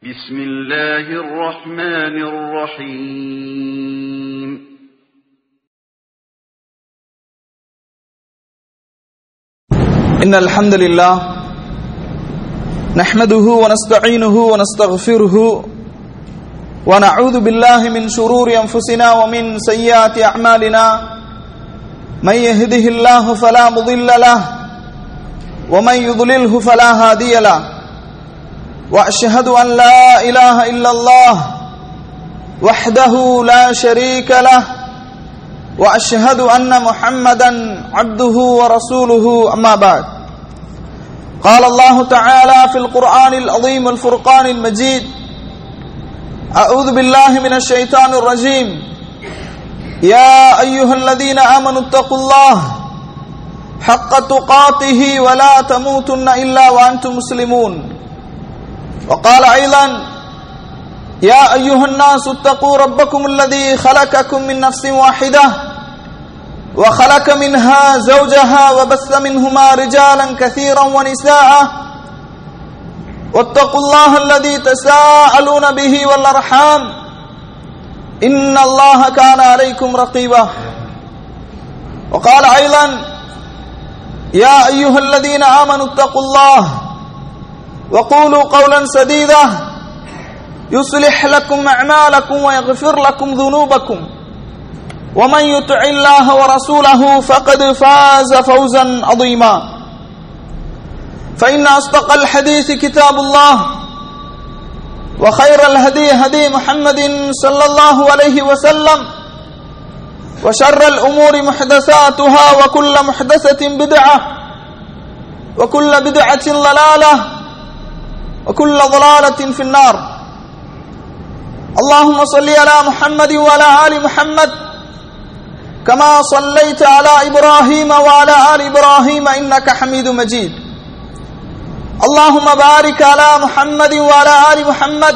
بسم الله الرحمن الرحيم. إن الحمد لله نحمده ونستعينه ونستغفره ونعوذ بالله من شرور أنفسنا ومن سيئات أعمالنا. من يهده الله فلا مضل له ومن يضلله فلا هادي له. وأشهد أن لا إله إلا الله وحده لا شريك له وأشهد أن محمدا عبده ورسوله. أما بعد قال الله تعالى في القرآن العظيم الفرقان المجيد أعوذ بالله من الشيطان الرجيم. يا أيها الذين آمنوا اتقوا الله حق تقاته ولا تموتن إلا وأنتم مسلمون. وقال أيضا يا أيها الناس اتقوا ربكم الذي خلقكم من نفس واحدة وخلق منها زوجها وبث منهما رجالا كثيرا ونساء. واتقوا الله الذي تساءلون به والأرحام. إن الله كان عليكم رقيبا. وقال أيضا يا أيها الذين آمنوا اتقوا الله وقولوا قولا سديدا. يصلح لكم أعمالكم ويغفر لكم ذنوبكم. ومن يطع الله ورسوله فقد فاز فوزا عظيما. فإن أصدق الحديث كتاب الله. وخير الهدي هدي محمد صلى الله عليه وسلم. وشر الأمور محدثاتها وكل محدثة بدعة. وكل بدعة ضلالة. وكل ضلاله في النار اللهم صل على محمد وعلى ال محمد كما صليت على ابراهيم وعلى ال ابراهيم انك حميد مجيد اللهم بارك على محمد وعلى ال محمد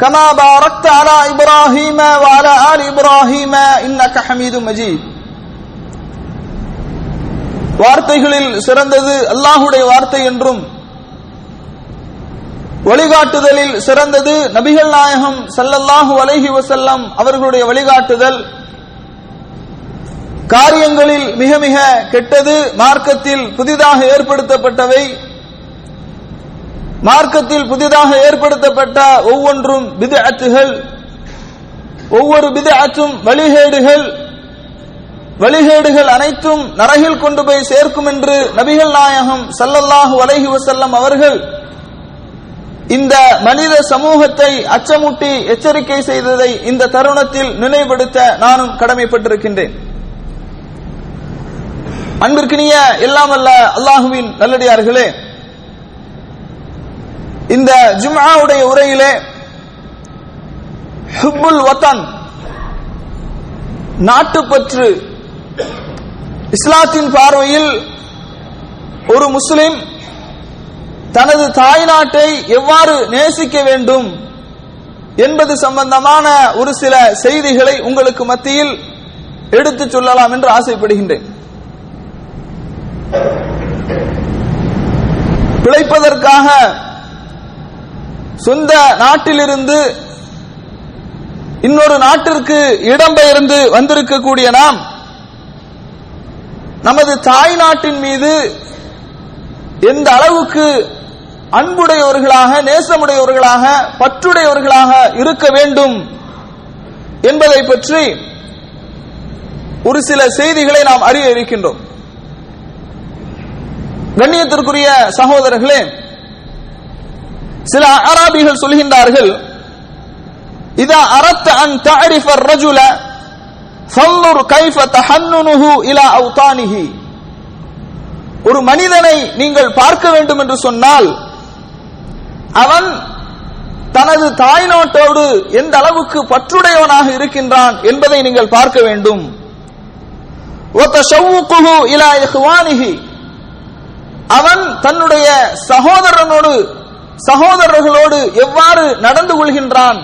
كما باركت على ابراهيم وعلى ال ابراهيم انك حميد مجيد வார்த்தைகளில் சிறந்தது அல்லாஹுடைய வார்த்தை என்றும் வழிகாட்டுதலில் சிறந்தது நபிகள் நாயகம் சல்லல்லாஹு அலைஹி வசல்லம் அவர்களுடைய வழிகாட்டுதல். காரியங்களில் மிக மிக கெட்டது மார்க்கத்தில் புதிதாக ஏற்படுத்தப்பட்டவை. மார்க்கத்தில் புதிதாக ஏற்படுத்தப்பட்ட ஒவ்வொன்றும் பிதஅத்துகள் ஒவ்வொரு பிதஅத்தும் வழிகேடுகள். வழிகேடுகள் அனைத்தும் நரகில் கொண்டு போய் சேர்க்கும் என்று நபிகள் நாயகம் சல்லல்லாஹு அலைஹி வசல்லம் அவர்கள் இந்த மனித சமூகத்தை அச்சமூட்டி எச்சரிக்கை செய்ததை இந்த தருணத்தில் நினைவுபடுத்த நானும் கடமைப்பட்டிருக்கின்றேன். அன்பிற்கினிய எல்லாம் அல்ல அல்லாஹுவின் நல்லடியார்களே இந்த ஜும்ஆவுடைய உரையிலே ஹுப்புல் வத்தன் நாட்டுப்பற்று இஸ்லாத்தின் பார்வையில் ஒரு முஸ்லிம் தனது தாய்நாட்டை எவ்வாறு நேசிக்க வேண்டும் என்பது சம்பந்தமான ஒரு சில செய்திகளை உங்களுக்கு மத்தியில் எடுத்துச் சொல்லலாம் என்று ஆசைப்படுகின்றேன். பிழைப்பதற்காக சொந்த நாட்டிலிருந்து இன்னொரு நாட்டிற்கு இடம்பெயர்ந்து வந்திருக்கக்கூடிய நாம் நமது தாய் நாட்டின் மீது எந்த அளவுக்கு அன்புடையவர்களாக நேசமுடையவர்களாக பற்றுடையவர்களாக இருக்க வேண்டும் என்பதை பற்றி ஒரு சில செய்திகளை நாம் அறிய இருக்கின்றோம். கண்ணியத்திற்குரிய சகோதரர்களே சில அராபிகள் சொல்கின்றார்கள் இதா அரத்த அன் தாரிஃபர் ரஜுல ஃபல்லுர் கைஃப தஹன்னுனுஹு இலா அவுதானிஹி. ஒரு மனிதனை நீங்கள் பார்க்க வேண்டும் என்று சொன்னால் அவன் தனது தாய்நாட்டோடு எந்த அளவுக்கு பற்றுடையவனாக இருக்கின்றான் என்பதை நீங்கள் பார்க்க வேண்டும். அவன் தன்னுடைய சகோதரனோடு சகோதரர்களோடு எவ்வாறு நடந்து கொள்கின்றான்?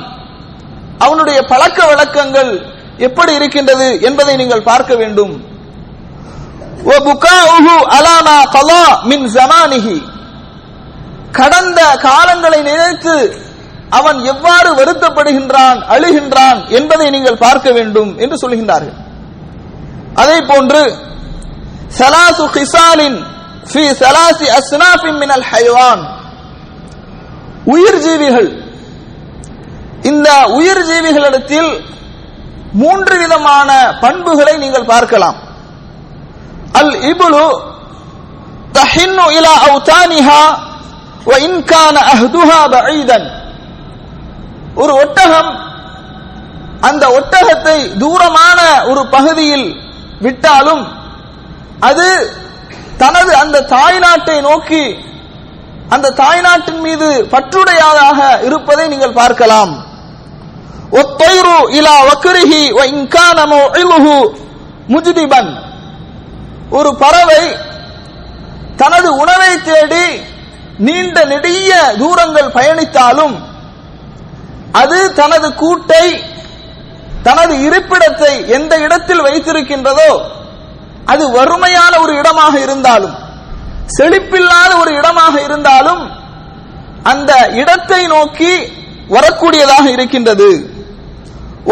அவனுடைய பழக்க வழக்கங்கள் எப்படி இருக்கின்றது என்பதை நீங்கள் பார்க்க வேண்டும். அலாமா கலா மின் ஜமானிஹி. கடந்த காலங்களை நினைத்து அவன் எவ்வாறு வருத்தப்படுகின்றான் அழுகின்றான் என்பதை நீங்கள் பார்க்க வேண்டும் என்று சொல்கின்றார்கள். அதே போன்று சலாசு ஹிசாலின் ஃபி சலாசி அஸ்னாஃபின் மினல் ஹைவான். உயிர் ஜீவிகள். இந்த உயிர் ஜீவிகளிடத்தில் மூன்று விதமான பண்புகளை நீங்கள் பார்க்கலாம். அல் இபுலு தஹின்னு இலா அவுதானிஹா ஒரு ஒட்டகம் அந்த ஒட்டகத்தை தூரமான ஒரு பகுதியில் விட்டாலும் அது தனது அந்த தாய்நாட்டை நோக்கி அந்த தாய்நாட்டின் மீது பற்றுடையாதாக இருப்பதை நீங்கள் பார்க்கலாம். ஒத்தைரு இலா வக்ரிஹி வ இன்கான மௌஇலுஹு ஒரு பறவை தனது உணவை தேடி நீண்ட நெடிய தூரங்கள் பயணித்தாலும் அது தனது கூட்டை தனது இருப்பிடத்தை எந்த இடத்தில் வைத்திருக்கின்றதோ அது வறுமையான ஒரு இடமாக இருந்தாலும் செழிப்பில்லாத ஒரு இடமாக இருந்தாலும் அந்த இடத்தை நோக்கி வரக்கூடியதாக இருக்கின்றது.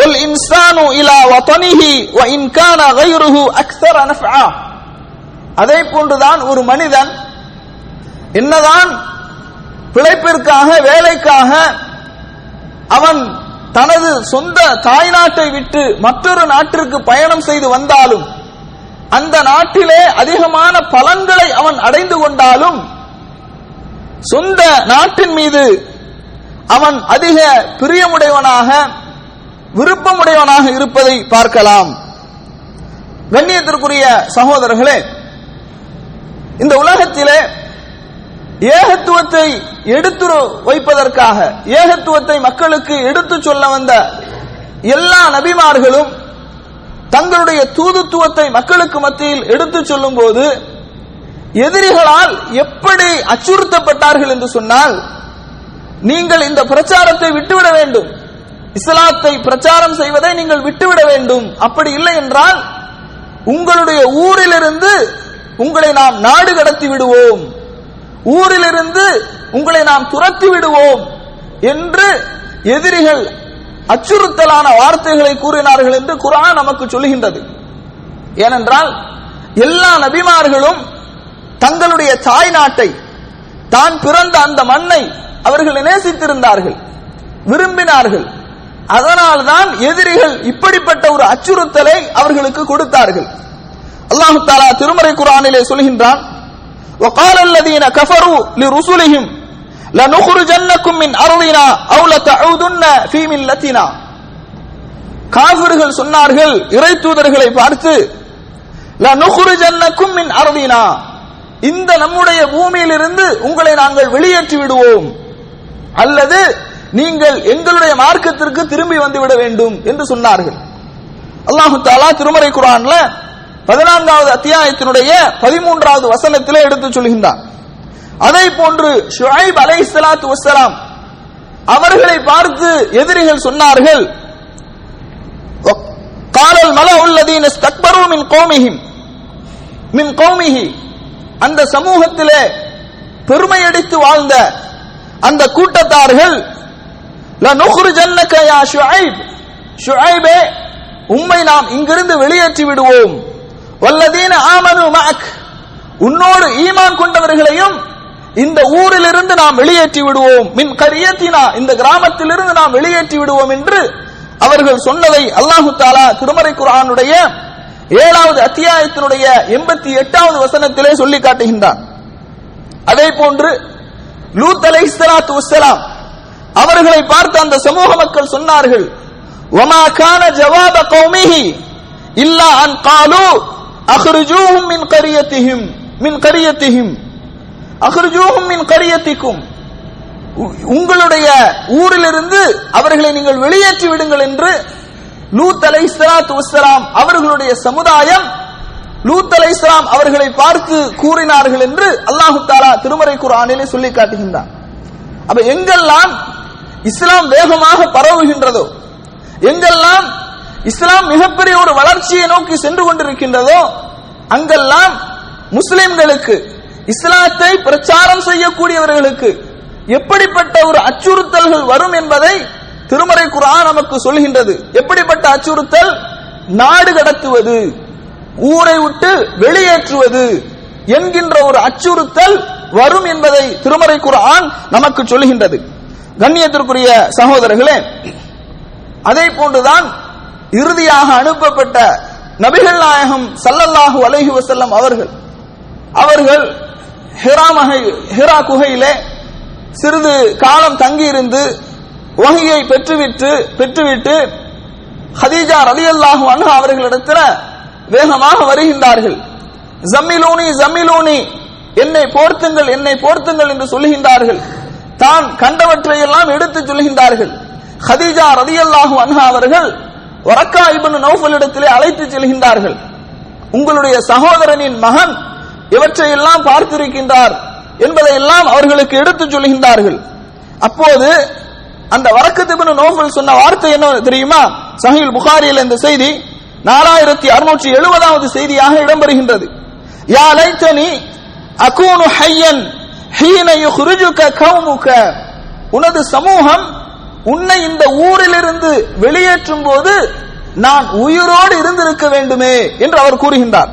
ஒல் இன்சானு இலா வதனிஹி வ இன் கான கைருஹு அக்ஸர அனஃபா அதே போன்றுதான் ஒரு மனிதன் என்னதான் பிழைப்பிற்காக வேலைக்காக அவன் தனது சொந்த தாய்நாட்டை விட்டு மற்றொரு நாட்டிற்கு பயணம் செய்து வந்தாலும் அந்த நாட்டிலே அதிகமான பலன்களை அவன் அடைந்து கொண்டாலும் சொந்த நாட்டின் மீது அவன் அதிக பிரியமுடையவனாக விருப்பமுடையவனாக இருப்பதை பார்க்கலாம். கண்ணியத்திற்குரிய சகோதரர்களே இந்த உலகத்திலே ஏகத்துவத்தை எடுத்து வைப்பதற்காக ஏகத்துவத்தை மக்களுக்கு எடுத்து சொல்ல வந்த எல்லா நபிமார்களும் தங்களுடைய தூதுத்துவத்தை மக்களுக்கு மத்தியில் எடுத்து சொல்லும் போது எதிரிகளால் எப்படி அச்சுறுத்தப்பட்டார்கள் என்று சொன்னால் நீங்கள் இந்த பிரச்சாரத்தை விட்டுவிட வேண்டும். இஸ்லாத்தை பிரச்சாரம் செய்வதை நீங்கள் விட்டுவிட வேண்டும். அப்படி இல்லை என்றால் உங்களுடைய ஊரிலிருந்து உங்களை நாம் நாடு கடத்தி விடுவோம். ஊரிலிருந்து உங்களை நாம் துரத்தி விடுவோம் என்று எதிரிகள் அச்சுறுத்தலான வார்த்தைகளை கூறினார்கள் என்று குரான் நமக்கு சொல்கின்றது ஏனென்றால் எல்லா நபிமார்களும் தங்களுடைய தாய் நாட்டை தான் பிறந்த அந்த மண்ணை அவர்கள் நேசித்திருந்தார்கள் விரும்பினார்கள். அதனால் தான் எதிரிகள் இப்படிப்பட்ட ஒரு அச்சுறுத்தலை அவர்களுக்கு கொடுத்தார்கள். அல்லாஹு தாலா திருமறை குரானிலே சொல்கின்றான் وقال الذين كفروا لرسلهم لنخرجنكم من أرضنا أو لتعودن في ملتنا. காஃபிர்கள் சொன்னார்கள் இறை தூதர்களை பார்த்து லனுகுருஜன்னக்கும் மின் அருதினா. இந்த நம்முடைய பூமியிலிருந்து உங்களை நாங்கள் வெளியேற்றி விடுவோம். அல்லது நீங்கள் எங்களுடைய மார்க்கத்திற்கு திரும்பி வந்துவிட வேண்டும் என்று சொன்னார்கள். அல்லாஹு தாலா திருமறை குரான்ல பதினான்காவது அத்தியாயத்தினுடைய பதிமூன்றாவது வசனத்திலே எடுத்து சொல்கின்றான். அதை போன்று ஷுஐப் அலை சலாத்து வசலாம் அவர்களை பார்த்து எதிரிகள் சொன்னார்கள் காலல் மல உள்ளதீன ஸ்தக்பரு மின் கோமிஹிம். மின் கோமிஹி அந்த சமூகத்திலே பெருமையடித்து வாழ்ந்த அந்த கூட்டத்தார்கள் லனுஹ்ரிஜன்னக யா ஷுஐப் ஷுஐபே உம்மை நாம் இங்கிருந்து வெளியேற்றி விடுவோம் வல்லதீன ஆமனு மாக். உன்னோடு ஈமான் கொண்டவர்களையும் இந்த ஊரிலிருந்து நாம் வெளியேற்றி விடுவோம். மின் கரியத்தினா இந்த கிராமத்திலிருந்து நாம் வெளியேற்றி விடுவோம் என்று அவர்கள் சொன்னதை அல்லாஹு தாலா திருமறை குரானுடைய ஏழாவது அத்தியாயத்தினுடைய எண்பத்தி எட்டாவது வசனத்திலே சொல்லி காட்டுகின்றான். அதே போன்று லூத் அலை இஸ்லாத்து வசலாம் அவர்களை பார்த்து அந்த சமூக மக்கள் சொன்னார்கள் வமா கான ஜவாப கௌமிஹி இல்லா அன் காலு. அஹ்ருஜூஹும் மின் கரியத்திஹிம் மின் கரியத்திஹிம். அஹ்ருஜூஹும் மின் கரியத்திக்கும். உங்களுடைய ஊரிலிருந்து அவர்களை நீங்கள் வெளியேற்றி விடுங்கள் என்று லூத் அலை இஸ்லாத்து வஸ்லாம் அவர்களுடைய சமுதாயம் லூத் அலை இஸ்லாம் அவர்களை பார்த்து கூறினார்கள் என்று அல்லாஹு தாலா திருமறை குரானிலே சொல்லி காட்டுகின்றான். அப்ப எங்கெல்லாம் இஸ்லாம் வேகமாக பரவுகின்றதோ எங்கெல்லாம் இஸ்லாம் மிகப்பெரிய ஒரு வளர்ச்சியை நோக்கி சென்று கொண்டிருக்கின்றதோ அங்கெல்லாம் முஸ்லிம்களுக்கு இஸ்லாத்தை பிரச்சாரம் செய்யக்கூடியவர்களுக்கு எப்படிப்பட்ட ஒரு அச்சுறுத்தல்கள் வரும் என்பதை திருமறை குரான் நமக்கு சொல்கின்றது. எப்படிப்பட்ட அச்சுறுத்தல்? நாடு கடத்துவது ஊரை விட்டு வெளியேற்றுவது என்கின்ற ஒரு அச்சுறுத்தல் வரும் என்பதை திருமறை குரான் நமக்கு சொல்கின்றது. கண்ணியத்திற்குரிய சகோதரர்களே அதே போன்றுதான் இறுதியாக அனுப்பப்பட்ட நபிகள் நாயகம் சல்லல்லாஹு அலஹி வசல்லம் அவர்கள். அவர்கள் ஹிரா மகை ஹிரா குகையிலே சிறிது காலம் தங்கியிருந்து வகையை பெற்றுவிட்டு பெற்றுவிட்டு ஹதீஜா ரலியல்லாஹு அன்ஹா அவர்களிடத்தில் வேகமாக வருகின்றார்கள். ஜம்மிலூனி ஜம்மிலூனி என்னை போர்த்துங்கள் என்னை போர்த்துங்கள் என்று சொல்லுகின்றார்கள். தான் கண்டவற்றையெல்லாம் எடுத்து எடுத்துச் சொல்கின்றார்கள் ஹதீஜா ரதியல்லாஹு அன்ஹா அவர்கள் ஒரக்கா இப்னு நௌஃபல் இடத்திலே அழைத்து செல்கின்றார்கள். உங்களுடைய சகோதரனின் மகன் இவற்றையெல்லாம் பார்த்திருக்கின்றார் என்பதையெல்லாம் அவர்களுக்கு எடுத்துச் சொல்கின்றார்கள். அப்போது அந்த வரக்கத்து நோஃபல் சொன்ன வார்த்தை என்ன தெரியுமா? சஹில் புகாரியில் இந்த செய்தி நாலாயிரத்தி அறுநூற்றி எழுபதாவது செய்தியாக இடம்பெறுகின்றது. யா லைத்தனி அகூனு ஹையன் ஹீன யுஹ்ரிஜுக கௌமுக. உனது சமூகம் உன்னை இந்த ஊரிலிருந்து வெளியேற்றும் போது நான் உயிரோடு இருந்திருக்க வேண்டுமே என்று அவர் கூறுகின்றார்.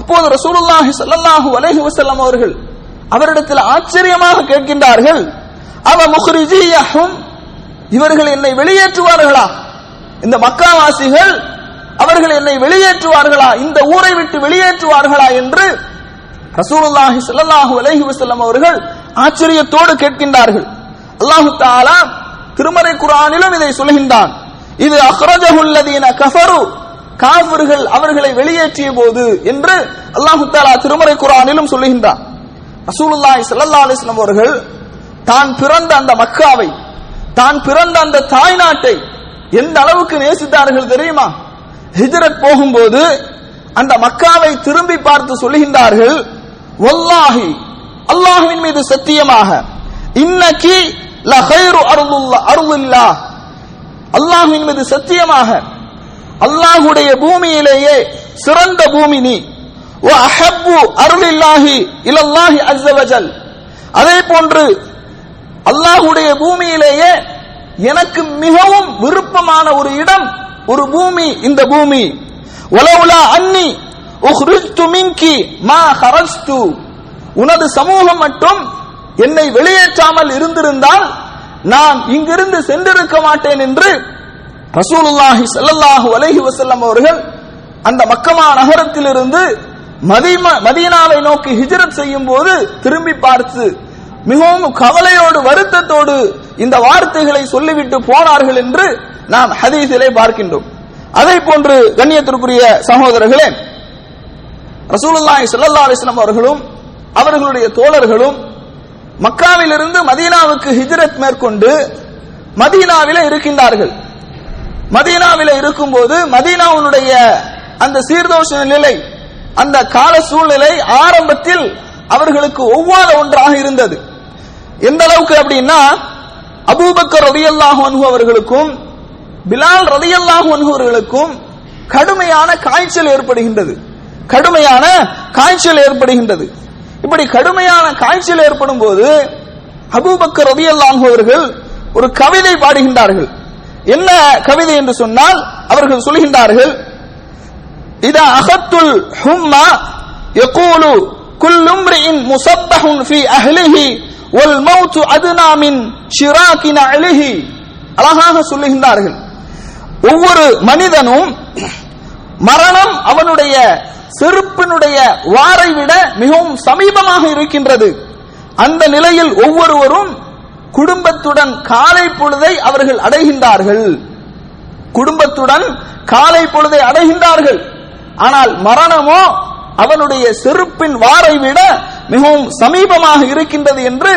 அப்போது ரசூலுல்லாஹி ஸல்லல்லாஹு அலைஹி வஸல்லம் அவர்கள் அவரிடத்தில் ஆச்சரியமாக கேட்கின்றார்கள். அவ முஹ்ரிஜியஹும் இவர்கள் என்னை வெளியேற்றுவார்களா? இந்த மக்காவாசிகள் அவர்கள் என்னை வெளியேற்றுவார்களா? இந்த ஊரை விட்டு வெளியேற்றுவார்களா என்று ரசூலுல்லாஹி ஸல்லல்லாஹு அலைஹி வஸல்லம் அவர்கள் ஆச்சரியத்தோடு கேட்கின்றார்கள். அல்லாஹு தஆலா திருமறை குரானிலும் இதை சொல்கின்றான். இது அஹ்ரஜஹுல்லதீன கஃபரு. காஃபிர்கள் அவர்களை வெளியேற்றிய போது என்று அல்லாஹு தாலா திருமறை குரானிலும் சொல்லுகின்றான் ரசூலுல்லாஹி ஸல்லல்லாஹு அலைஹி வஸல்லம் அவர்கள் தான் பிறந்த அந்த மக்காவை தான் பிறந்த அந்த தாய் நாட்டை எந்த அளவுக்கு நேசித்தார்கள் தெரியுமா? ஹிஜ்ரத் போகும்போது அந்த மக்காவை திரும்பி பார்த்து சொல்லுகின்றார்கள் வல்லாஹி அல்லாஹ்வின் மீது சத்தியமாக இன்னக்கி லஹைரு அருளுல்லா அருளுல்லா அல்லாஹ்வின் மீது சத்தியமாக. அல்லாஹுடைய பூமியிலேயே சிறந்த பூமி நீ. அஹப்பு அருளில்லாஹி இலல்லாஹி அஸ்ஸவஜல் அதே போன்று அல்லாஹுடைய பூமியிலேயே எனக்கு மிகவும் விருப்பமான ஒரு இடம் ஒரு பூமி இந்த பூமி. ஒலவுலா அன்னி உஹ்ரிஜ்து மின்கி மா ஹரஜ்து உனது சமூகம் மட்டும் என்னை வெளியேற்றாமல் இருந்திருந்தால் நான் இங்கிருந்து சென்றிருக்க மாட்டேன் என்று ரசூலுல்லாஹி சல்லல்லாஹு அலைஹி வஸல்லம் அவர்கள் அந்த மக்கமா நகரத்திலிருந்து மதீனாவை நோக்கி ஹிஜ்ரத் செய்யும் போது திரும்பி பார்த்து மிகவும் கவலையோடு வருத்தத்தோடு இந்த வார்த்தைகளை சொல்லிவிட்டு போனார்கள் என்று நாம் ஹதீஸிலே பார்க்கின்றோம். அதை போன்று கண்ணியத்திற்குரிய சகோதரர்களே ரசூலுல்லாஹி ஸல்லல்லாஹு அலைஹி வஸல்லம் அவர்களும் அவர்களுடைய தோழர்களும் மக்காவிலிருந்து மதீனாவுக்கு ஹிஜ்ரத் மேற்கொண்டு மதீனாவில இருக்கின்றார்கள். மதீனாவில இருக்கும்போது மதீனாவுடைய அந்த சீர்தோஷ நிலை அந்த கால சூழ்நிலை ஆரம்பத்தில் அவர்களுக்கு ஒவ்வாத ஒன்றாக இருந்தது. எந்த அளவுக்கு அப்படின்னா அபூபக்கர் ரதியல்லாஹு அன்ஹு அவர்களுக்கும் பிலால் ரதியல்லாஹு அன்ஹு அவர்களுக்கும் கடுமையான காய்ச்சல் ஏற்படுகின்றது. கடுமையான காய்ச்சல் ஏற்படுகின்றது. இப்படி கடுமையான காய்ச்சல் ஏற்படும் போது அபூபக்கர் ரதியல்லாஹு அவர்கள் ஒரு கவிதை பாடுகின்றார்கள். என்ன கவிதை என்று சொன்னால் அவர்கள் சொல்கின்றார்கள் இத அகத்துல் ஹும்மா யகூலு குல் முசப்பஹுன் ஃபி அஹ்லிஹி வல் மௌத்து அத்னா மின் ஷிராகி அழகாக சொல்லுகின்றார்கள். ஒவ்வொரு மனிதனும் மரணம் அவனுடைய செருப்பினுடைய வாரை விட மிகவும் சமீபமாக இருக்கின்றது. அந்த நிலையில் ஒவ்வொருவரும் குடும்பத்துடன் காலை பொழுதை அவர்கள் அடைகின்றார்கள். குடும்பத்துடன் காலை பொழுதை அடைகின்றார்கள். ஆனால் மரணமோ அவனுடைய செருப்பின் வாரை விட மிகவும் சமீபமாக இருக்கின்றது என்று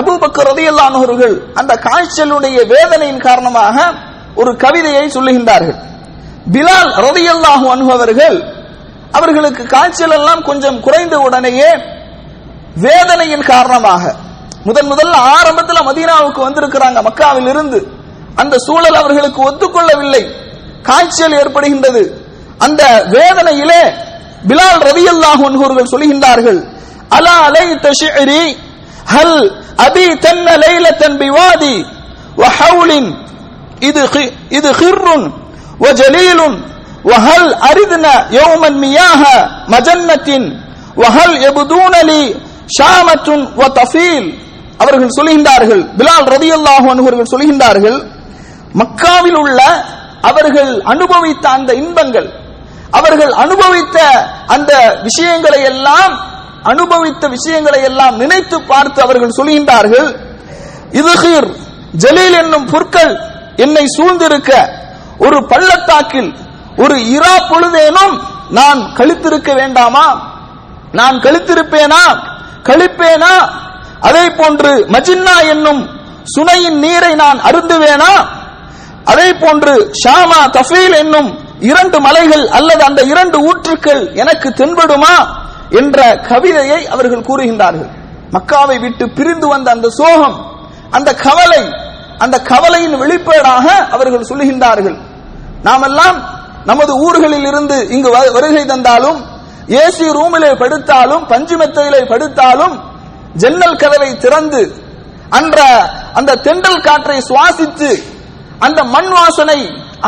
அபூபக்கர் ரதியல்லானவர்கள் அந்த காய்ச்சலுடைய வேதனையின் காரணமாக ஒரு கவிதையை சொல்லுகின்றார்கள். பிலால் ரதியல்லாஹு அனுபவர்கள் அவர்களுக்கு காய்ச்சல் எல்லாம் கொஞ்சம் குறைந்த உடனேயே வேதனையின் காரணமாக. முதன் முதல்ல ஆரம்பத்தில் மதீனாவுக்கு வந்திருக்கிறாங்க மக்காவில் இருந்து அந்த சூழல் அவர்களுக்கு ஒத்துக்கொள்ளவில்லை. காய்ச்சல் ஏற்படுகின்றது. அந்த வேதனையிலே பிலால் ரவி அல்லாஹ் ஒன்கூர்கள் சொல்கின்றார்கள் அலா அலை தஷிரி ஹல் அபி தன்ன லைல தன் பிவாதி? வஹவுலின்? இது இது ஹிர்ருன்? வ ஜலீலுன்? وهل أردنا يوما مياه مجنة وهل يبدون لي شامة وطفيل அவர்கள் சொல்கின்றார்கள் பிலால் ரதியல்லாஹு அன்ஹு அவர்கள் சொல்கின்றார்கள் மக்காவில் உள்ள அவர்கள் அனுபவித்த அந்த இன்பங்கள் அவர்கள் அனுபவித்த அந்த விஷயங்களை எல்லாம் அனுபவித்த விஷயங்களை எல்லாம் நினைத்து பார்த்து அவர்கள் சொல்கின்றார்கள் இதுகீர் ஜலீல் என்னும் புற்கள் என்னை சூழ்ந்திருக்க ஒரு பள்ளத்தாக்கில் ஒரு இரா பொழுதேனும் நான் கழித்திருக்க வேண்டாமா? நான் கழித்திருப்பேனா? கழிப்பேனா? அதே போன்று மஜின்னா என்னும் சுனையின் நீரை நான் அருந்துவேனா? அதே போன்று ஷாமா தஃபீல் என்னும் இரண்டு மலைகள் அல்லது அந்த இரண்டு ஊற்றுக்கள் எனக்கு தென்படுமா? என்ற கவிதையை அவர்கள் கூறுகின்றார்கள். மக்காவை விட்டு பிரிந்து வந்த அந்த சோகம் அந்த கவலை அந்த கவலையின் வெளிப்பாடாக அவர்கள் சொல்லுகின்றார்கள். நாமெல்லாம் நமது ஊர்களில் இருந்து இங்கு வருகை தந்தாலும் ஏசி ரூமிலே படுத்தாலும் பஞ்சு மெத்தையிலே படுத்தாலும் ஜன்னல் கதவை திறந்து அன்ற அந்த தென்றல் காற்றை சுவாசித்து அந்த மண் வாசனை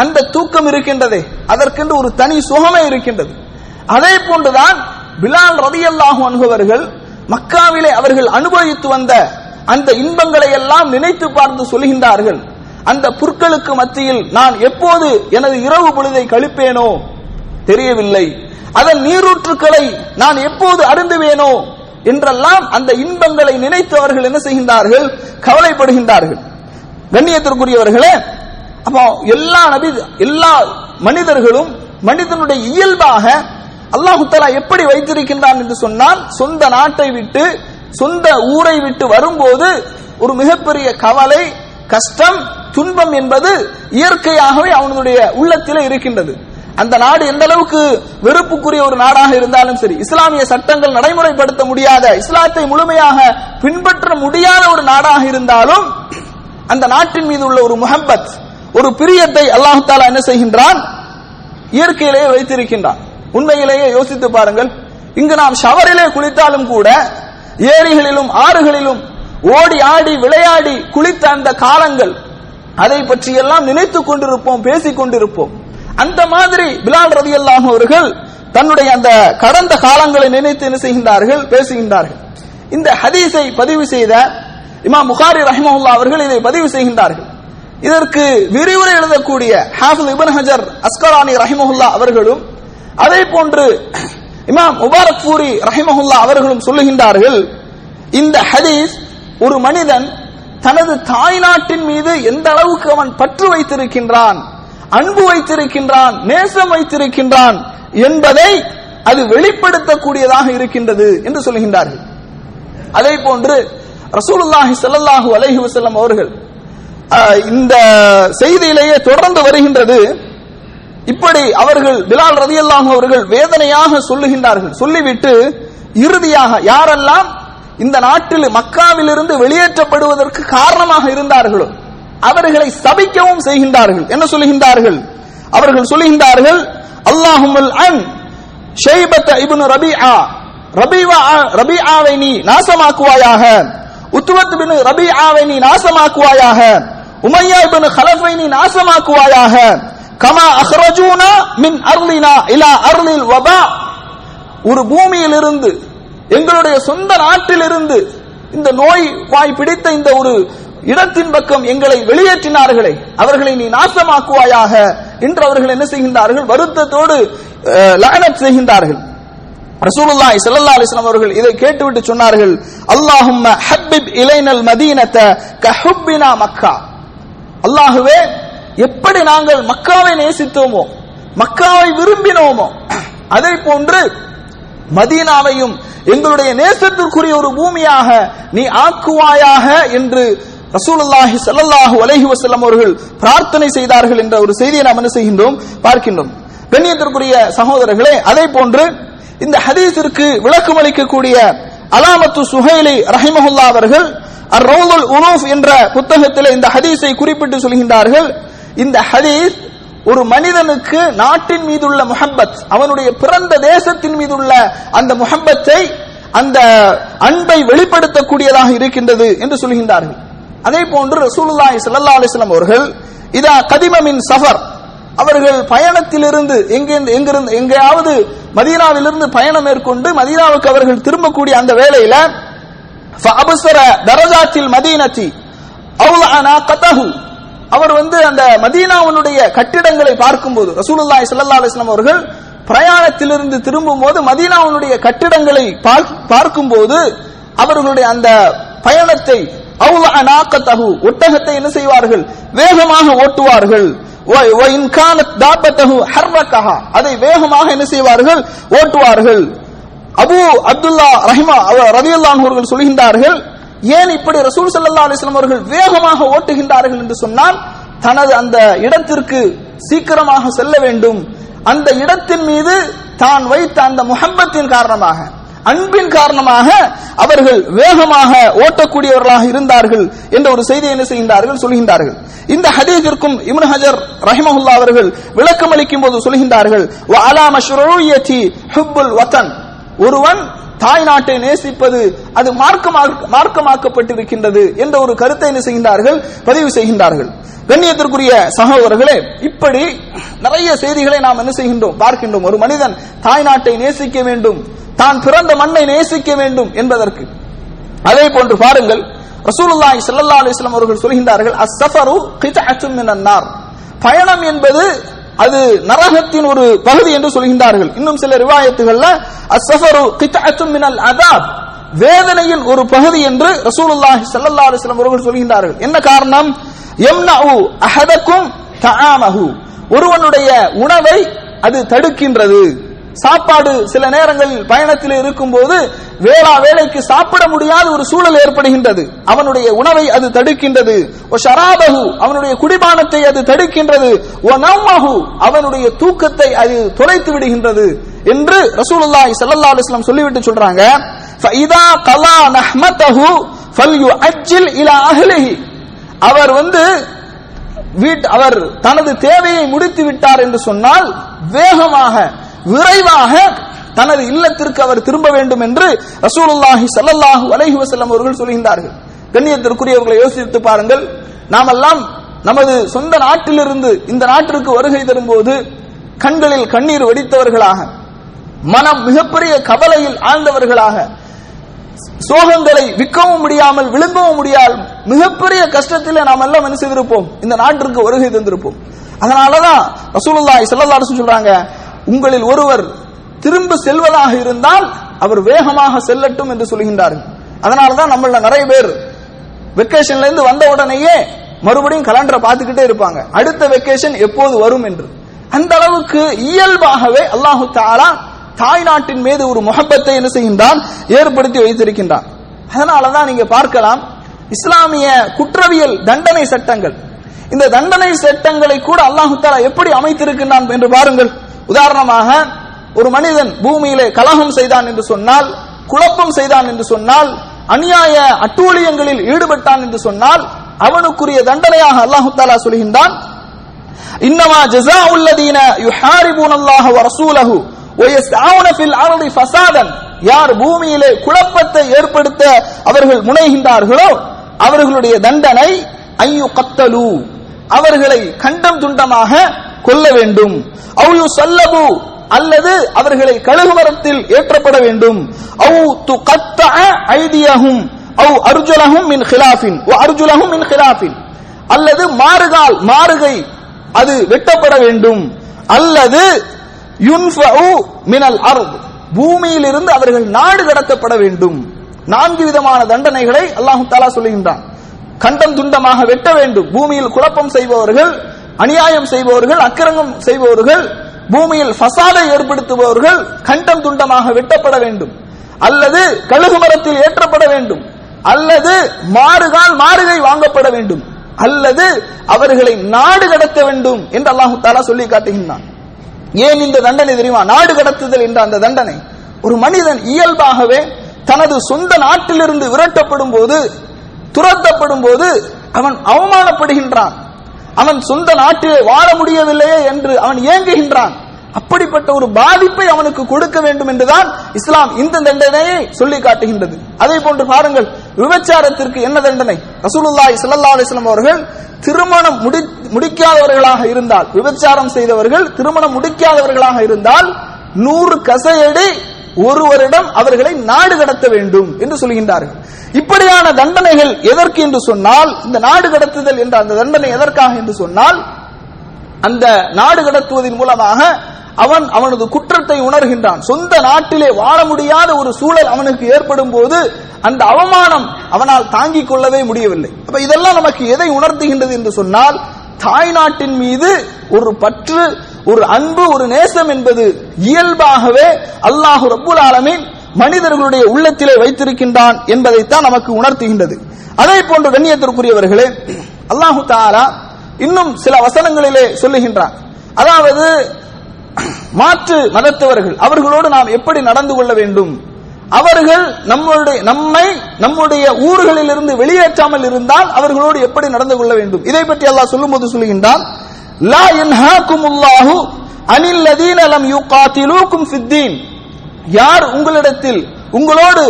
அந்த தூக்கம் இருக்கின்றதே. அதற்கென்று ஒரு தனி சுகமே இருக்கின்றது. அதே போன்றுதான் பிலால் ரதியல்லாஹு அனுபவர்கள் மக்காவிலே அவர்கள் அனுபவித்து வந்த அந்த இன்பங்களை எல்லாம் நினைத்து பார்த்து சொல்கின்றார்கள். அந்த புற்களுக்கு மத்தியில் நான் எப்போது எனது இரவு பொழுதை கழிப்பேனோ? தெரியவில்லை. அதன் நீரூற்றுக்களை நான் எப்போது அருந்துவேனோ? என்றெல்லாம் அந்த இன்பங்களை நினைத்து அவர்கள் என்ன செய்கின்றார்கள்? கவலைப்படுகின்றார்கள். கண்ணியத்திற்குரியவர்களே அப்போ எல்லா நபி எல்லா மனிதர்களும் மனிதனுடைய இயல்பாக அல்லாஹுத்தலா எப்படி வைத்திருக்கின்றான் என்று சொன்னால் சொந்த நாட்டை விட்டு சொந்த ஊரை விட்டு வரும்போது ஒரு மிகப்பெரிய கவலை கஷ்டம் துன்பம் என்பது இயற்கையாகவே அவனுடைய உள்ளத்திலே இருக்கின்றது. அந்த நாடு எந்த அளவுக்கு வெறுப்புக்குரிய ஒரு நாடாக இருந்தாலும் சரி இஸ்லாமிய சட்டங்கள் நடைமுறைப்படுத்த முடியாத இஸ்லாத்தை முழுமையாக பின்பற்ற முடியாத ஒரு நாடாக இருந்தாலும் அந்த நாட்டின் மீது உள்ள ஒரு முஹப்பத் ஒரு பிரியத்தை அல்லாஹு தாலா என்ன செய்கின்றான்? இயற்கையிலேயே வைத்திருக்கின்றான். உண்மையிலேயே யோசித்து பாருங்கள். இங்கு நாம் ஷவரிலே குளித்தாலும் கூட ஏரிகளிலும் ஆறுகளிலும் ஓடி ஆடி விளையாடி குளித்த அந்த காலங்கள் அதை பற்றி எல்லாம் நினைத்துக் கொண்டிருப்போம் பேசிக் கொண்டிருப்போம். அந்த மாதிரி பிலால் ரதியல்லாஹு அவர்கள் தன்னுடைய அந்த கடந்த காலங்களை நினைத்து என்ன செய்கின்றார்கள்? பேசுகின்றார்கள். இந்த ஹதீஸை பதிவு செய்த இமாம் முகாரி ரஹிமஹுல்லா அவர்கள் இதை பதிவு செய்கின்றார்கள். இதற்கு விரிவுரை எழுதக்கூடிய ஹாஃபிஸ் இபன் ஹஜர் அஸ்கரானி ரஹிமஹுல்லா அவர்களும் அதே போன்று இமாம் முபாரக் பூரி ரஹிமஹுல்லா அவர்களும் சொல்லுகின்றார்கள் இந்த ஹதீஸ் ஒரு மனிதன் தனது தாய் நாட்டின் மீது எந்த அளவுக்கு அவன் பற்று வைத்திருக்கின்றான் அன்பு வைத்திருக்கின்றான் நேசம் வைத்திருக்கின்றான் என்பதை அது வெளிப்படுத்தக்கூடியதாக இருக்கின்றது என்று சொல்கின்றார்கள். அதே போன்று ரசூலுல்லாஹி சல்லாஹூ அலஹி வசல்லம் அவர்கள் இந்த செய்தியிலேயே தொடர்ந்து வருகின்றது. இப்படி அவர்கள் பிலால் ரதியல்லாஹு அவர்கள் வேதனையாக சொல்லுகின்றார்கள். சொல்லிவிட்டு இறுதியாக யாரெல்லாம் இந்த நாட்டில் மக்காவிலிருந்து வெளியேற்றப்படுவதற்கு காரணமாக இருந்தார்களோ அவர்களை சபிக்கவும் செய்கின்றார்கள். என்ன சொல்லுகின்றார்கள் அவர்கள் சொல்லுகின்றார்கள் அல்லாஹுமல் அன் ஷைபத்த இப்னு ரபிஆ ரபிவா ரபிஆவை நீ நாசமாக்குவாயாக உத்துவத் பின் ரபிஆவை நீ நாசமாக்குவாயாக உமையா இப்னு ஹலஃபை நீ நாசமாக்குவாயாக கமா அஹ்ரஜூனா மின் அர்லினா இலா அர்லில் வபா. ஒரு பூமியிலிருந்து எங்களுடைய சொந்த நாட்டிலிருந்து இந்த நோய் வாய் பிடித்த இந்த ஒரு இடத்தின் பக்கம் எங்களை வெளியேற்றினார்களே அவர்களை நீ நாசமாக்குவாயாக என்று அவர்கள் என்ன செய்கின்றார்கள்? வருத்தத்தோடு அஹ், செய்கின்றார்கள். ரசூலுல்லாஹி ஸல்லல்லாஹு அலைஹி வஸல்லம் அவர்கள் இதை கேட்டுவிட்டு சொன்னார்கள் அல்லாஹும்ம ஹப்பிப் இலைனல் மதீனத கஹுப்பினா மக்கா. அல்லாஹுவே எப்படி நாங்கள் மக்காவை நேசித்தோமோ மக்காவை விரும்பினோமோ அதை போன்று மதீனாவையும் எங்களுடைய நேசத்திற்குரிய ஒரு பூமியாக நீ ஆக்குவாயாக என்று ரசூலுல்லாஹி சல்லாஹு அலஹி வசல்லம் அவர்கள் பிரார்த்தனை செய்தார்கள் என்ற ஒரு செய்தியை நாம் என்ன செய்கின்றோம்? பார்க்கின்றோம். கண்ணியத்திற்குரிய சகோதரர்களே அதே போன்று இந்த ஹதீஸிற்கு விளக்கம் அளிக்கக்கூடிய அலாமத்து சுஹைலி ரஹிமஹுல்லா அவர்கள் அர் ரவுலுல் உனூஃப் என்ற புத்தகத்தில் இந்த ஹதீஸை குறிப்பிட்டு சொல்கின்றார்கள். இந்த ஹதீஸ் ஒரு மனிதனுக்கு நாட்டின் மீதுள்ள முஹப்பத் அவனுடைய பிறந்த தேசத்தின் மீதுள்ள அந்த முஹப்பத்தை அந்த அன்பை வெளிப்படுத்தக்கூடியதாக இருக்கின்றது என்று சொல்கின்றார்கள். அதே போன்று ரசூலுல்லாஹி ஸல்லல்லாஹு அலைஹி வஸல்லம் அவர்கள் இதா கதிமமின் சஃபர் அவர்கள் பயணத்திலிருந்து எங்கிருந்து எங்கிருந்து எங்கேயாவது மதீனாவிலிருந்து பயணம் மேற்கொண்டு மதீனாவுக்கு அவர்கள் திரும்பக்கூடிய அந்த வேளையில ஃபஅப்ஸர தரஜாத்தில் மதீனத்தி அவுலானா கதஹு அவர் வந்து அந்த மதீனாவுடைய கட்டிடங்களை பார்க்கும்போது போது ஸல்லல்லாஹு அலைஹி வஸல்லம் அவர்கள் பிரயாணத்திலிருந்து திரும்பும்போது மதீனாவுடைய கட்டிடங்களை பார்க்- பார்க்கும்போது அவர்களுடைய அந்த பயணத்தை அவுலஅனா ஒட்டகத்தை என்ன செய்வார்கள்? வேகமாக ஓட்டுவார்கள். அதை வேகமாக என்ன செய்வார்கள்? ஓட்டுவார்கள். அபு அப்துல்லா ரஹிமா ரதியுல்லான் அவர்கள் சொல்கின்றார்கள் ஏன் இப்படி ரசூல் சல்லா அலிஸ்லாம் அவர்கள் வேகமாக ஓட்டுகின்றார்கள் என்று சொன்னால் தனது அந்த இடத்திற்கு சீக்கிரமாக செல்ல வேண்டும். அந்த இடத்தின் மீது தான் வைத்த அந்த முகம்பத்தின் காரணமாக அன்பின் காரணமாக அவர்கள் வேகமாக ஓட்டக்கூடியவர்களாக இருந்தார்கள் என்ற ஒரு செய்தியை என்ன செய்கின்றார்கள் சொல்கின்றார்கள். இந்த ஹதீஸிற்கும் இப்னு ஹஜர் ரஹிமஹுல்லா அவர்கள் விளக்கம் அளிக்கும் போது சொல்கின்றார்கள் ஒருவன் தாய் நாட்டை நேசிப்பது அது மார்க்கமாக்கப்பட்டிருக்கின்றது என்ற ஒரு கருத்தை என்ன செய்கின்றார்கள்? பதிவு செய்கின்றார்கள். கண்ணியத்திற்குரிய சகோதரர்களே இப்படி நிறைய செய்திகளை நாம் என்ன செய்கின்றோம்? பார்க்கின்றோம். ஒரு மனிதன் தாய் நாட்டை நேசிக்க வேண்டும் தான் பிறந்த மண்ணை நேசிக்க வேண்டும் என்பதற்கு. அதே போன்று பாருங்கள் ரசூலுல்லாஹி ஸல்லல்லாஹு அலைஹி வஸல்லம் அவர்கள் சொல்கின்றார்கள் அஸ்ஸஃபரு கிதஅத்தும் மினன்னார் பயணம் என்பது அது நரகத்தின் ஒரு பகுதி என்று சொல்கின்றார்கள். இன்னும் சில ரிவாயத்துகள்ல அஸ்-சஃபரு மினல் அதாப். வேதனையின் ஒரு பகுதி என்று ரசூலுல்லாஹி ஸல்லல்லாஹு அலைஹி வஸல்லம் அவர்கள் சொல்கின்றார்கள். என்ன காரணம்? யம்னஉ அஹதக்கும் தஆமஹு. ஒருவனுடைய உணவை அது தடுக்கின்றது. சாப்பாடு சில நேரங்களில் பயணத்தில் இருக்கும் போது வேளா வேலைக்கு சாப்பிட முடியாத ஒரு சூழல் ஏற்படுகின்றது. அவனுடைய உணவை அது தடுக்கின்றது. ஓ அவனுடைய குடிபானத்தை அது தடுக்கின்றது. ஓ நம்மஹு அவனுடைய தூக்கத்தை அது தொலைத்து விடுகின்றது என்று ரசூலுல்லாஹி ஸல்லல்லாஹு அலைஹி வஸல்லம் சொல்லிவிட்டு சொல்றாங்க. ஃபைதா கலா நஹ்மதஹு ஃபல்யுஅஜ்ஜில் இலா அஹ்லிஹி. அவர் வந்து வீட் அவர் தனது தேவையை முடித்து விட்டார் என்று சொன்னால் வேகமாக விரைவாக தனது இல்லத்திற்கு அவர் திரும்ப வேண்டும் என்று ரசூலுல்லாஹி ஸல்லல்லாஹு அலைஹி வஸல்லம் அவர்கள் சொல்கின்றார்கள். கண்ணியத்திற்குரியவர்களை யோசித்து பாருங்கள். நாமெல்லாம் நமது சொந்த நாட்டிலிருந்து இந்த நாட்டிற்கு வருகை தரும்போது கண்களில் கண்ணீர் வடித்தவர்களாக மனம் மிகப்பெரிய கவலையில் ஆழ்ந்தவர்களாக சோகங்களை விற்கவும் முடியாமல் விழுங்கவும் முடியாமல் மிகப்பெரிய கஷ்டத்தில் நாம் எல்லாம் என்ன செய்திருப்போம்? இந்த நாட்டிற்கு வருகை தந்திருப்போம். அதனாலதான் ரசூலுல்லாய் ஸல்லல்லாஹு சொல்றாங்க உங்களில் ஒருவர் திரும்ப செல்வதாக இருந்தால் அவர் வேகமாக செல்லட்டும் என்று சொல்கின்றார்கள். அதனாலதான் நம்மள நிறைய பேர் வெக்கேஷன்ல இருந்து வந்த உடனேயே மறுபடியும் கலண்டரை பார்த்துக்கிட்டே இருப்பாங்க. அடுத்த வெக்கேஷன் எப்போது வரும் என்று. அந்த அளவுக்கு இயல்பாகவே அல்லாஹு தாலா தாய் நாட்டின் மீது ஒரு முகப்பத்தை என்ன செய்கின்றான்? ஏற்படுத்தி வைத்திருக்கின்றான். அதனாலதான் நீங்க பார்க்கலாம் இஸ்லாமிய குற்றவியல் தண்டனை சட்டங்கள். இந்த தண்டனை சட்டங்களை கூட அல்லாஹு தாலா எப்படி அமைத்திருக்கின்றான் என்று பாருங்கள். உதாரணமாக ஒரு மனிதன் பூமியிலே கலகம் செய்தான் என்று சொன்னால் குழப்பம் செய்தான் என்று சொன்னால் அநியாய அட்டூழியங்களில் ஈடுபட்டான் என்று சொன்னால் அவனுக்குரிய தண்டனையாக அல்லாஹு தாலா சொல்கின்றான் இன்னமா ஜசா உள்ளதீன யுஹாரிபூன் அல்லாஹ வ ரசூலஹு வ யஸ்ஆவுன ஃபில் ஃபசாதன். யார் பூமியிலே குழப்பத்தை ஏற்படுத்த அவர்கள் முனைகின்றார்களோ அவர்களுடைய தண்டனை ஐயு கத்தலு அவர்களை கண்டம் துண்டமாக கொல்ல வேண்டும். அவு சல்லபு அல்லது அவர்களை கழுகுமரத்தில் ஏற்றப்பட வேண்டும். அவு து கத்த ஐடியாகும் அவு அர்ஜுலகும் மின் ஹிலாஃபின் அர்ஜுலகும் மின் ஹிலாஃபின். அல்லது மாறுகால் மாறுகை அது வெட்டப்பட வேண்டும். அல்லது யுன்ஃபு மினல் அர்த் பூமியிலிருந்து அவர்கள் நாடு கடத்தப்பட வேண்டும். நான்கு விதமான தண்டனைகளை அல்லாஹு தாலா சொல்லுகின்றான். கண்டம் துண்டமாக வெட்ட வேண்டும். பூமியில் குழப்பம் செய்பவர்கள் அநியாயம் செய்பவர்கள் அக்கிரங்கம் செய்பவர்கள் பூமியில் ஃபசாதை ஏற்படுத்துபவர்கள் கண்டம் துண்டமாக வெட்டப்பட வேண்டும். அல்லது கழுகு மரத்தில் ஏற்றப்பட வேண்டும். அல்லது மாறுகால் மாறுகை வாங்கப்பட வேண்டும். அல்லது அவர்களை நாடு கடத்த வேண்டும் என்று அல்லாஹு தாலா சொல்லி காட்டுகின்றான். ஏன் இந்த தண்டனை தெரியுமா? நாடு கடத்துதல் என்ற அந்த தண்டனை ஒரு மனிதன் இயல்பாகவே தனது சொந்த நாட்டிலிருந்து விரட்டப்படும் போது துரத்தப்படும் போது அவன் அவமானப்படுகின்றான். அவன் சொந்த நாட்டிலே வாழ முடியவில்லையே என்று அவன் ஏங்குகின்றான். அப்படிப்பட்ட ஒரு பாதிப்பை அவனுக்கு கொடுக்க வேண்டும் என்றுதான் இஸ்லாம் இந்த தண்டனையை சொல்லி காட்டுகின்றது. அதே போன்று பாருங்கள் விபச்சாரத்திற்கு என்ன தண்டனை? ரசூலுல்லாய் சல்லா அலிஸ்லாம் அவர்கள் திருமணம் முடி முடிக்காதவர்களாக இருந்தால் விபச்சாரம் செய்தவர்கள் திருமணம் முடிக்காதவர்களாக இருந்தால் நூறு கசையடி ஒருவரிடம் அவர்களை நாடு கடத்த வேண்டும் என்று சொல்கின்றார்கள். இப்படியான தண்டனைகள் எதற்கு என்று சொன்னால் இந்த நாடு கடத்துதல் என்ற அந்த தண்டனை எதற்காக என்று சொன்னால் அந்த நாடு கடத்துவதன் மூலமாக அவன் அவனது குற்றத்தை உணர்கின்றான். சொந்த நாட்டிலே வாழ முடியாத ஒரு சூழல் அவனுக்கு ஏற்படும் போது அந்த அவமானம் அவனால் தாங்கிக் கொள்ளவே முடியவில்லை. அப்ப இதெல்லாம் நமக்கு எதை உணர்த்துகின்றது என்று சொன்னால் தாய் நாட்டின் மீது ஒரு பற்று ஒரு அன்பு ஒரு நேசம் என்பது இயல்பாகவே அல்லாஹு ரப்புல் ஆலமின் மனிதர்களுடைய உள்ளத்திலே வைத்திருக்கின்றான் என்பதைத்தான் நமக்கு உணர்த்துகின்றது. அதே போன்று கண்ணியத்திற்குரியவர்களே அல்லாஹு தாரா இன்னும் சில வசனங்களிலே சொல்லுகின்றான். அதாவது மாற்று மதத்தவர்கள் அவர்களோடு நாம் எப்படி நடந்து கொள்ள வேண்டும்? அவர்கள் நம்மளுடைய நம்மை நம்முடைய ஊர்களில் இருந்து வெளியேற்றாமல் இருந்தால் அவர்களோடு எப்படி நடந்து கொள்ள வேண்டும்? இதை பற்றி அல்லாஹ் சொல்லும்போது சொல்லுகின்றான் லா யன்ஹாக்குமுல்லாஹு அனில் லதீன லம் யுகாத்திலூக்கும் ஃபித்தீன். யார் உங்களிடத்தில் உங்களோடு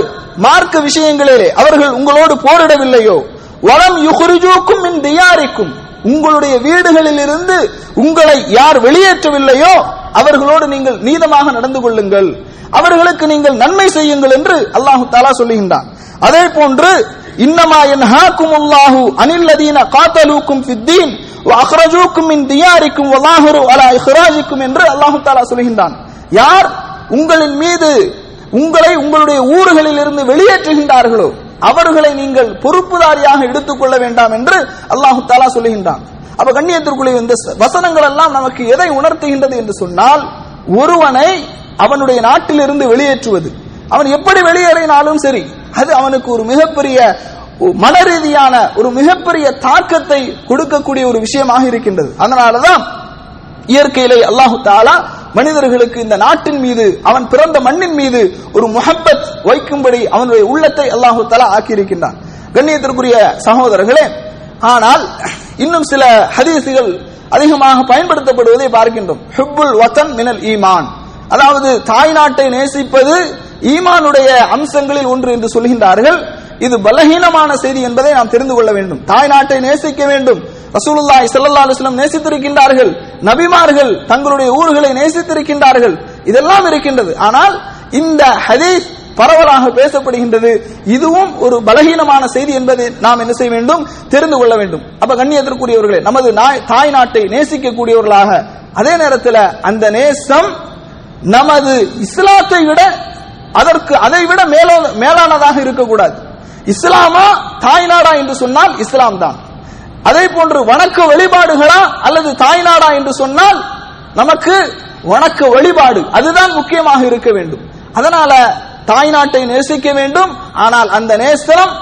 மார்க்க விஷயங்களிலே அவர்கள் உங்களோடு போரிடவில்லையோ வலம் யுகுரிஜூக்கும் மின் தியாரிக்கும் உங்களுடைய வீடுகளில் இருந்து உங்களை யார் வெளியேற்றவில்லையோ அவர்களோடு நீங்கள் நீதமாக நடந்து கொள்ளுங்கள். அவர்களுக்கு நீங்கள் நன்மை செய்யுங்கள் என்று அல்லாஹு தாலா சொல்லுகின்றான். அதே போன்று இன்னமா யன்ஹாக்குமுல்லாஹு அனில் லதீன காத்தலூக்கும் ஃபித்தீன் தியாரிக்கும் இஹ்ராஜிக்கும் என்று அல்லாஹு தாலா சொல்லுகின்றான் யார் உங்களின் மீது உங்களை உங்களுடைய ஊர்களில் இருந்து வெளியேற்றுகின்றார்களோ அவர்களை நீங்கள் பொறுப்புதாரியாக எடுத்துக்கொள்ள வேண்டாம் என்று அல்லாஹு தாலா சொல்லுகின்றான் அப்ப கண்ணியத்திற்குள்ளே இந்த வசனங்கள் எல்லாம் நமக்கு எதை உணர்த்துகின்றது என்று சொன்னால் ஒருவனை அவனுடைய நாட்டிலிருந்து வெளியேற்றுவது. அவன் எப்படி வெளியேறினாலும் சரி அது அவனுக்கு ஒரு மிகப்பெரிய மன ரீதியான ஒரு மிகப்பெரிய தாக்கத்தை கொடுக்கக்கூடிய ஒரு விஷயமாக இருக்கின்றது. அதனாலதான் இயற்கையிலே அல்லாஹு தாலா மனிதர்களுக்கு இந்த நாட்டின் மீது அவன் பிறந்த மண்ணின் மீது ஒரு முகப்பத் வைக்கும்படி அவனுடைய உள்ளத்தை அல்லாஹு தாலா ஆக்கியிருக்கின்றான். கண்ணியத்திற்குரிய சகோதரர்களே ஆனால் இன்னும் சில ஹதீசுகள் அதிகமாக பயன்படுத்தப்படுவதை பார்க்கின்றோம். ஹிப்புல் வத்தன் மினல் ஈமான். அதாவது தாய் நாட்டை நேசிப்பது ஈமானுடைய அம்சங்களில் ஒன்று என்று சொல்கின்றார்கள். இது பலகீனமான செய்தி என்பதை நாம் தெரிந்து கொள்ள வேண்டும். தாய் நாட்டை நேசிக்க வேண்டும். ரசூலுல்லாய் சல்லா அலுவலம் நேசித்திருக்கின்றார்கள். நபிமார்கள் தங்களுடைய ஊர்களை நேசித்திருக்கின்றார்கள். இதெல்லாம் இருக்கின்றது. ஆனால் இந்த ஹதீஸ் பரவலாக பேசப்படுகின்றது. இதுவும் ஒரு பலகீனமான செய்தி என்பதை நாம் என்ன செய்ய வேண்டும்? தெரிந்து கொள்ள வேண்டும். அப்ப கண்ணியத்திற்குரியவர்களே நமது தாய் நாட்டை நேசிக்கக்கூடியவர்களாக அதே நேரத்தில் அந்த நேசம் நமது இஸ்லாத்தை விட அதற்கு அதை விட மேலானதாக இருக்கக்கூடாது. இஸ்லாமா தாய்நாடா என்று சொன்னால் இஸ்லாம் தான் அதே போன்று வணக்க வழிபாடுகளா அல்லது தாய்நாடா என்று சொன்னால் நமக்கு வணக்க வழிபாடு அதுதான் முக்கியமாக இருக்க வேண்டும். அதனால தாய்நாட்டை நேசிக்க வேண்டும். ஆனால் அந்த நேசம்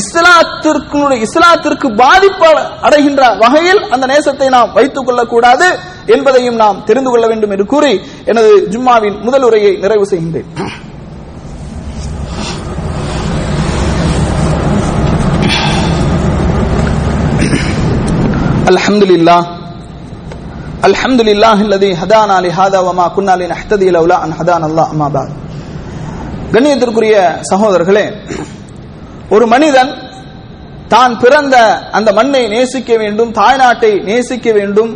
இஸ்லாத்திற்கு இஸ்லாத்திற்கு பாதிப்பு அடைகின்ற வகையில் அந்த நேசத்தை நாம் வைத்துக் கொள்ளக்கூடாது என்பதையும் நாம் தெரிந்து கொள்ள வேண்டும் என்று கூறி எனது ஜும்மாவின் முதல் உரையை நிறைவு செய்கின்றேன். الحمد لله الحمد لله الذي هدانا لهذا وما كنا لنهتدي لولا ان هدانا الله اما بعد கண்ணியத்திற்குரிய சகோதரர்களே ஒரு மனிதன் தான் பிறந்த அந்த மண்ணை நேசிக்க வேண்டும் தாய்நாட்டை நேசிக்க வேண்டும்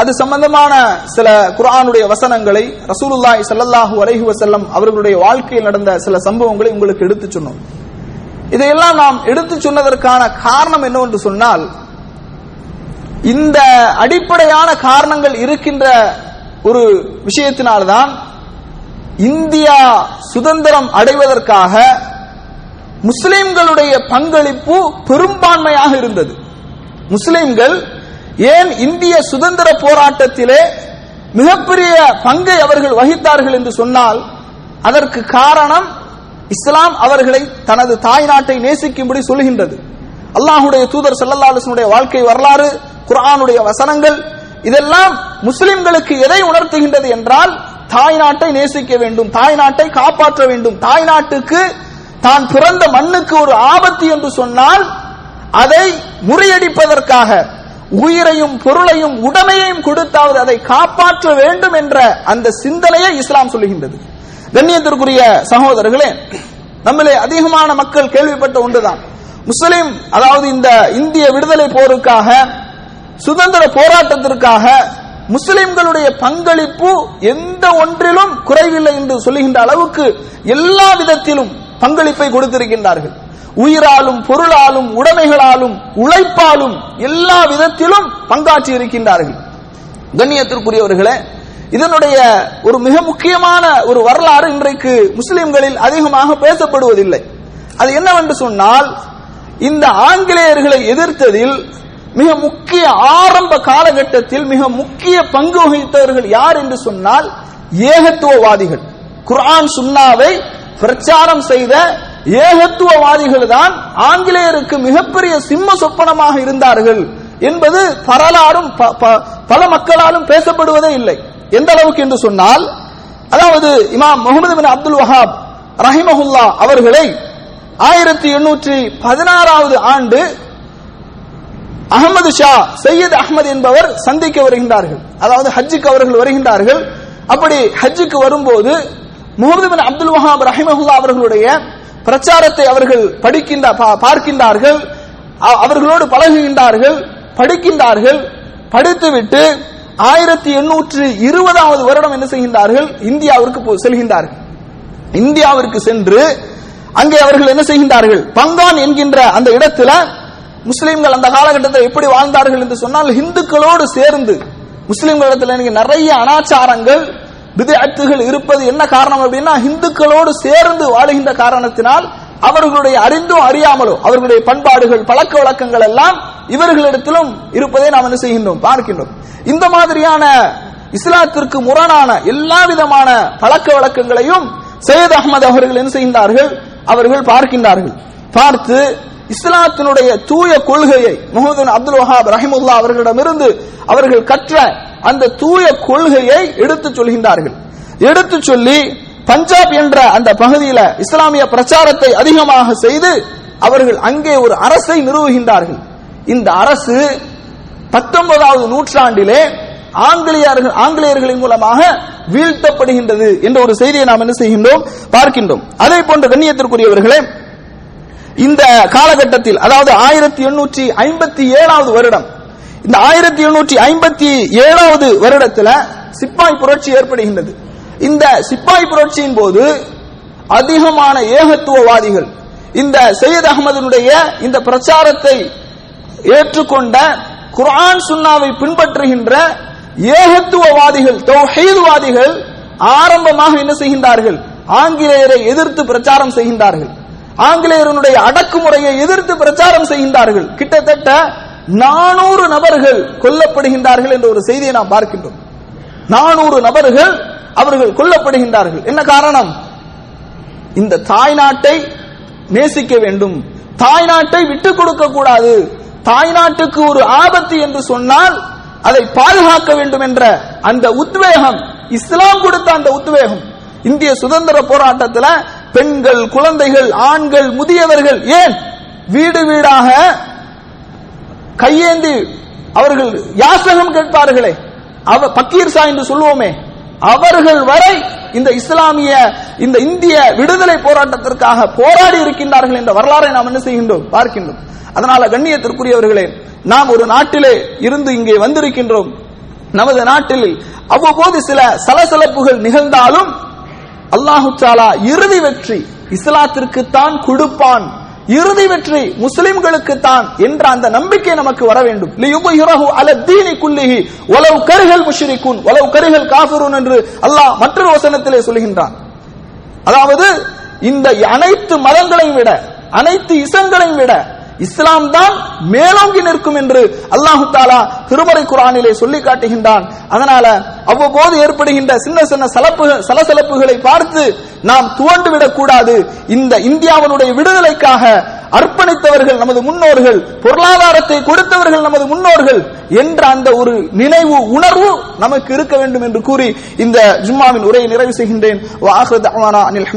அது சம்பந்தமான சில குரானுடைய வசனங்களை ரசூலுல்லாஹி ஸல்லல்லாஹு அலைஹி வஸல்லம் அவர்களுடைய வாழ்க்கையில் நடந்த சில சம்பவங்களை உங்களுக்கு எடுத்து சொன்னோம் இதையெல்லாம் நாம் எடுத்து சொன்னதற்கான காரணம் என்னவென்று சொன்னால் இந்த அடிப்படையான காரணங்கள் இருக்கின்ற ஒரு விஷயத்தினால்தான் இந்தியா சுதந்திரம் அடைவதற்காக முஸ்லிம்களுடைய பங்களிப்பு பெரும்பான்மையாக இருந்தது. முஸ்லிம்கள் ஏன் இந்திய சுதந்திர போராட்டத்திலே மிகப்பெரிய பங்கை அவர்கள் வகித்தார்கள் என்று சொன்னால் அதற்கு காரணம் இஸ்லாம் அவர்களை தனது தாய் நாட்டை நேசிக்கும்படி சொல்கின்றது. அல்லாஹுடைய தூதர் சல்லல்லாஹுடைய வாழ்க்கை வரலாறு குரானுடைய வசனங்கள் இதெல்லாம் முஸ்லிம்களுக்கு எதை உணர்த்துகின்றது என்றால் தாய் நாட்டை நேசிக்க வேண்டும் தாய் நாட்டை காப்பாற்ற வேண்டும். தாய் நாட்டுக்கு தான் பிறந்த மண்ணுக்கு ஒரு ஆபத்து என்று சொன்னால் அதை முறியடிப்பதற்காக உயிரையும் பொருளையும் உடமையையும் கொடுத்தாவது அதை காப்பாற்ற வேண்டும் என்ற அந்த சிந்தனையை இஸ்லாம் சொல்லுகின்றது. கண்ணியத்திற்குரிய சகோதரர்களே நம்மளே அதிகமான மக்கள் கேள்விப்பட்ட ஒன்றுதான். முஸ்லிம் அதாவது இந்த இந்திய விடுதலை போருக்காக சுதந்திர போராட்டத்திற்காக முஸ்லிம்களுடைய பங்களிப்பு எந்த ஒன்றிலும் குறைவில்லை என்று சொல்லுகின்ற அளவுக்கு எல்லா விதத்திலும் பங்களிப்பை கொடுத்திருக்கின்றார்கள். உயிராலும் பொருளாலும் உடைமைகளாலும் உழைப்பாலும் எல்லா விதத்திலும் பங்காற்றி இருக்கின்றார்கள். கண்ணியத்திற்குரியவர்களே இதனுடைய ஒரு மிக முக்கியமான ஒரு வரலாறு இன்றைக்கு முஸ்லிம்களில் அதிகமாக பேசப்படுவதில்லை. அது என்னவென்று சொன்னால் இந்த ஆங்கிலேயர்களை எதிர்த்ததில் மிக முக்கிய ஆரம்ப காலகட்டத்தில் மிக முக்கிய பங்கு வகித்தவர்கள் யார் என்று சொன்னால் ஏகத்துவவாதிகள். குர்ஆன் சுன்னாவை பிரச்சாரம் செய்த ஏகத்துவவாதிகள் தான் ஆங்கிலேயருக்கு மிகப்பெரிய சிம்ம சொப்பனமாக இருந்தார்கள் என்பது பரலாரும் ப- ப- பல மக்களாலும் பேசப்படுவதே இல்லை. எந்த அளவுக்கு என்று சொன்னால் அதாவது இமாம் முகமது பின் அப்துல் வஹாப் ரஹிமஹுல்லா அவர்களை ஆயிரத்தி எண்ணூற்றி பதினாறாவது ஆண்டு அகமது ஷா சையத் அஹமது என்பவர் சந்திக்க வருகின்றார்கள். அதாவது ஹஜ்ஜுக்கு அவர்கள் வருகின்றார்கள். அப்படி ஹஜ்ஜுக்கு வரும்போது முகமது பின் அப்துல் வஹாப் ரஹிமஹுல்லா அவர்களுடைய பிரச்சாரத்தை அவர்கள் படிக்கின்ற பா- பார்க்கின்றார்கள். அவர்களோடு பழகுகின்றார்கள் படிக்கின்றார்கள். படித்துவிட்டு ஆயிரத்தி எண்ணூற்று இருபதாவது வருடம் என்ன செய்கின்றார்கள்? இந்தியாவிற்கு போ- செல்கின்றார்கள். இந்தியாவிற்கு சென்று அங்கே அவர்கள் என்ன செய்கின்றார்கள்? பங்கான் என்கின்ற அந்த இடத்துல முஸ்லிம்கள் அந்த காலகட்டத்தில் எப்படி வாழ்ந்தார்கள் என்று சொன்னால் இந்துக்களோடு சேர்ந்து முஸ்லீம்களிடத்தில் இன்னைக்கு நிறைய அனாச்சாரங்கள் விதத்துகள் இருப்பது என்ன காரணம் அப்படின்னா இந்துக்களோடு சேர்ந்து வாழுகின்ற காரணத்தினால் அவர்களுடைய அறிந்தும் அறியாமலோ அவர்களுடைய பண்பாடுகள் பழக்க வழக்கங்கள் எல்லாம் இவர்களிடத்திலும் இருப்பதை நாம் என்ன செய்கின்றோம்? பார்க்கின்றோம். இந்த மாதிரியான இஸ்லாத்திற்கு முரணான எல்லா விதமான பழக்க வழக்கங்களையும் சையத் அகமது அவர்கள் என்ன செய்கின்றார்கள்? அவர்கள் பார்க்கின்றார்கள். பார்த்து இஸ்லாத்தினுடைய தூய கொள்கையை முகமது அப்துல் வஹாப் ரஹிமுல்லா அவர்களிடமிருந்து அவர்கள் கற்ற அந்த தூய கொள்கையை எடுத்துச் சொல்கின்றார்கள். எடுத்துச் சொல்லி பஞ்சாப் என்ற அந்த பகுதியில இஸ்லாமிய பிரச்சாரத்தை அதிகமாக செய்து அவர்கள் அங்கே ஒரு அரசை நிறுவுகின்றார்கள். இந்த அரசு பத்தொன்பதாவது நூற்றாண்டிலே ஆங்கிலேயர்கள் ஆங்கிலேயர்களின் மூலமாக வீழ்த்தப்படுகின்றது என்ற ஒரு செய்தியை நாம் என்ன செய்கின்றோம்? பார்க்கின்றோம். அதே போன்ற கண்ணியத்திற்குரியவர்களே இந்த காலகட்டத்தில் அதாவது ஆயிரத்தி எண்ணூற்றி ஐம்பத்தி ஏழாவது வருடம் இந்த ஆயிரத்தி எண்ணூற்றி ஐம்பத்தி ஏழாவது வருடத்துல சிப்பாய் புரட்சி ஏற்படுகின்றது. இந்த சிப்பாய் புரட்சியின் போது அதிகமான ஏகத்துவவாதிகள் இந்த சையத் அகமதனுடைய இந்த பிரச்சாரத்தை ஏற்றுக்கொண்ட குரான் சுன்னாவை பின்பற்றுகின்ற ஏகத்துவவாதிகள் தௌஹீத்வாதிகள் ஆரம்பமாக என்ன செய்கின்றார்கள்? ஆங்கிலேயரை எதிர்த்து பிரச்சாரம் செய்கின்றார்கள். ஆங்கிலேயருடைய அடக்குமுறையை எதிர்த்து பிரச்சாரம் செய்கின்றார்கள். கிட்டத்தட்ட நானூறு நபர்கள் கொல்லப்படுகின்றார்கள் என்ற ஒரு செய்தியை நாம் பார்க்கின்றோம். நானூறு நபர்கள் அவர்கள் கொல்லப்படுகின்றார்கள். என்ன காரணம்? இந்த தாய்நாட்டை நேசிக்க வேண்டும். தாய்நாட்டை விட்டுக் கொடுக்க கூடாது. தாய்நாட்டுக்கு ஒரு ஆபத்து என்று சொன்னால் அதை பாதுகாக்க வேண்டும் என்ற அந்த உத்வேகம் இஸ்லாம் கொடுத்த அந்த உத்வேகம் இந்திய சுதந்திர போராட்டத்தில் பெண்கள் குழந்தைகள் ஆண்கள் முதியவர்கள் ஏன் வீடு வீடாக கையேந்தி அவர்கள் யாசகம் கேட்பார்களே? அவ பக்கீர்சா என்று சொல்லுவோமே அவர்கள் வரை இந்த இஸ்லாமிய இந்த இந்திய விடுதலை போராட்டத்திற்காக போராடி இருக்கின்றார்கள் என்ற வரலாறை நாம் என்ன செய்கின்றோம்? பார்க்கின்றோம். அதனால கண்ணியத்திற்குரியவர்களே நாம் ஒரு நாட்டிலே இருந்து இங்கே வந்திருக்கின்றோம். நமது நாட்டில் அவ்வப்போது சில சலசலப்புகள் நிகழ்ந்தாலும் அல்லாஹு தாலா இறுதி வெற்றி இஸ்லாத்திற்கு தான் கொடுப்பான். இறுதி வெற்றி முஸ்லிம்களுக்கு தான் என்ற அந்த நம்பிக்கை நமக்கு வர வேண்டும். லியுபஹிரஹு அல தீனி குல்லிஹி கருகள் காஃபிரூன் என்று அல்லாஹ் மற்றொரு வசனத்திலே சொல்கின்றான். அதாவது இந்த அனைத்து மதங்களையும் விட அனைத்து இசங்களையும் விட இஸ்லாம் தான் மேலோங்கி நிற்கும் என்று அல்லாஹு தாலா திருமறை குரானிலே சொல்லி காட்டுகின்றான். அதனால அவ்வப்போது ஏற்படுகின்ற சின்ன சின்ன சலப்பு சலசலப்புகளை பார்த்து நாம் துவண்டு விடக்கூடாது இந்த இந்தியாவினுடைய விடுதலைக்காக அர்ப்பணித்தவர்கள் நமது முன்னோர்கள் பொருளாதாரத்தை கொடுத்தவர்கள் நமது முன்னோர்கள் என்ற அந்த ஒரு நினைவு உணர்வு நமக்கு இருக்க வேண்டும் என்று கூறி இந்த ஜும்மாவின் உரையை நிறைவு செய்கின்றேன். அனில்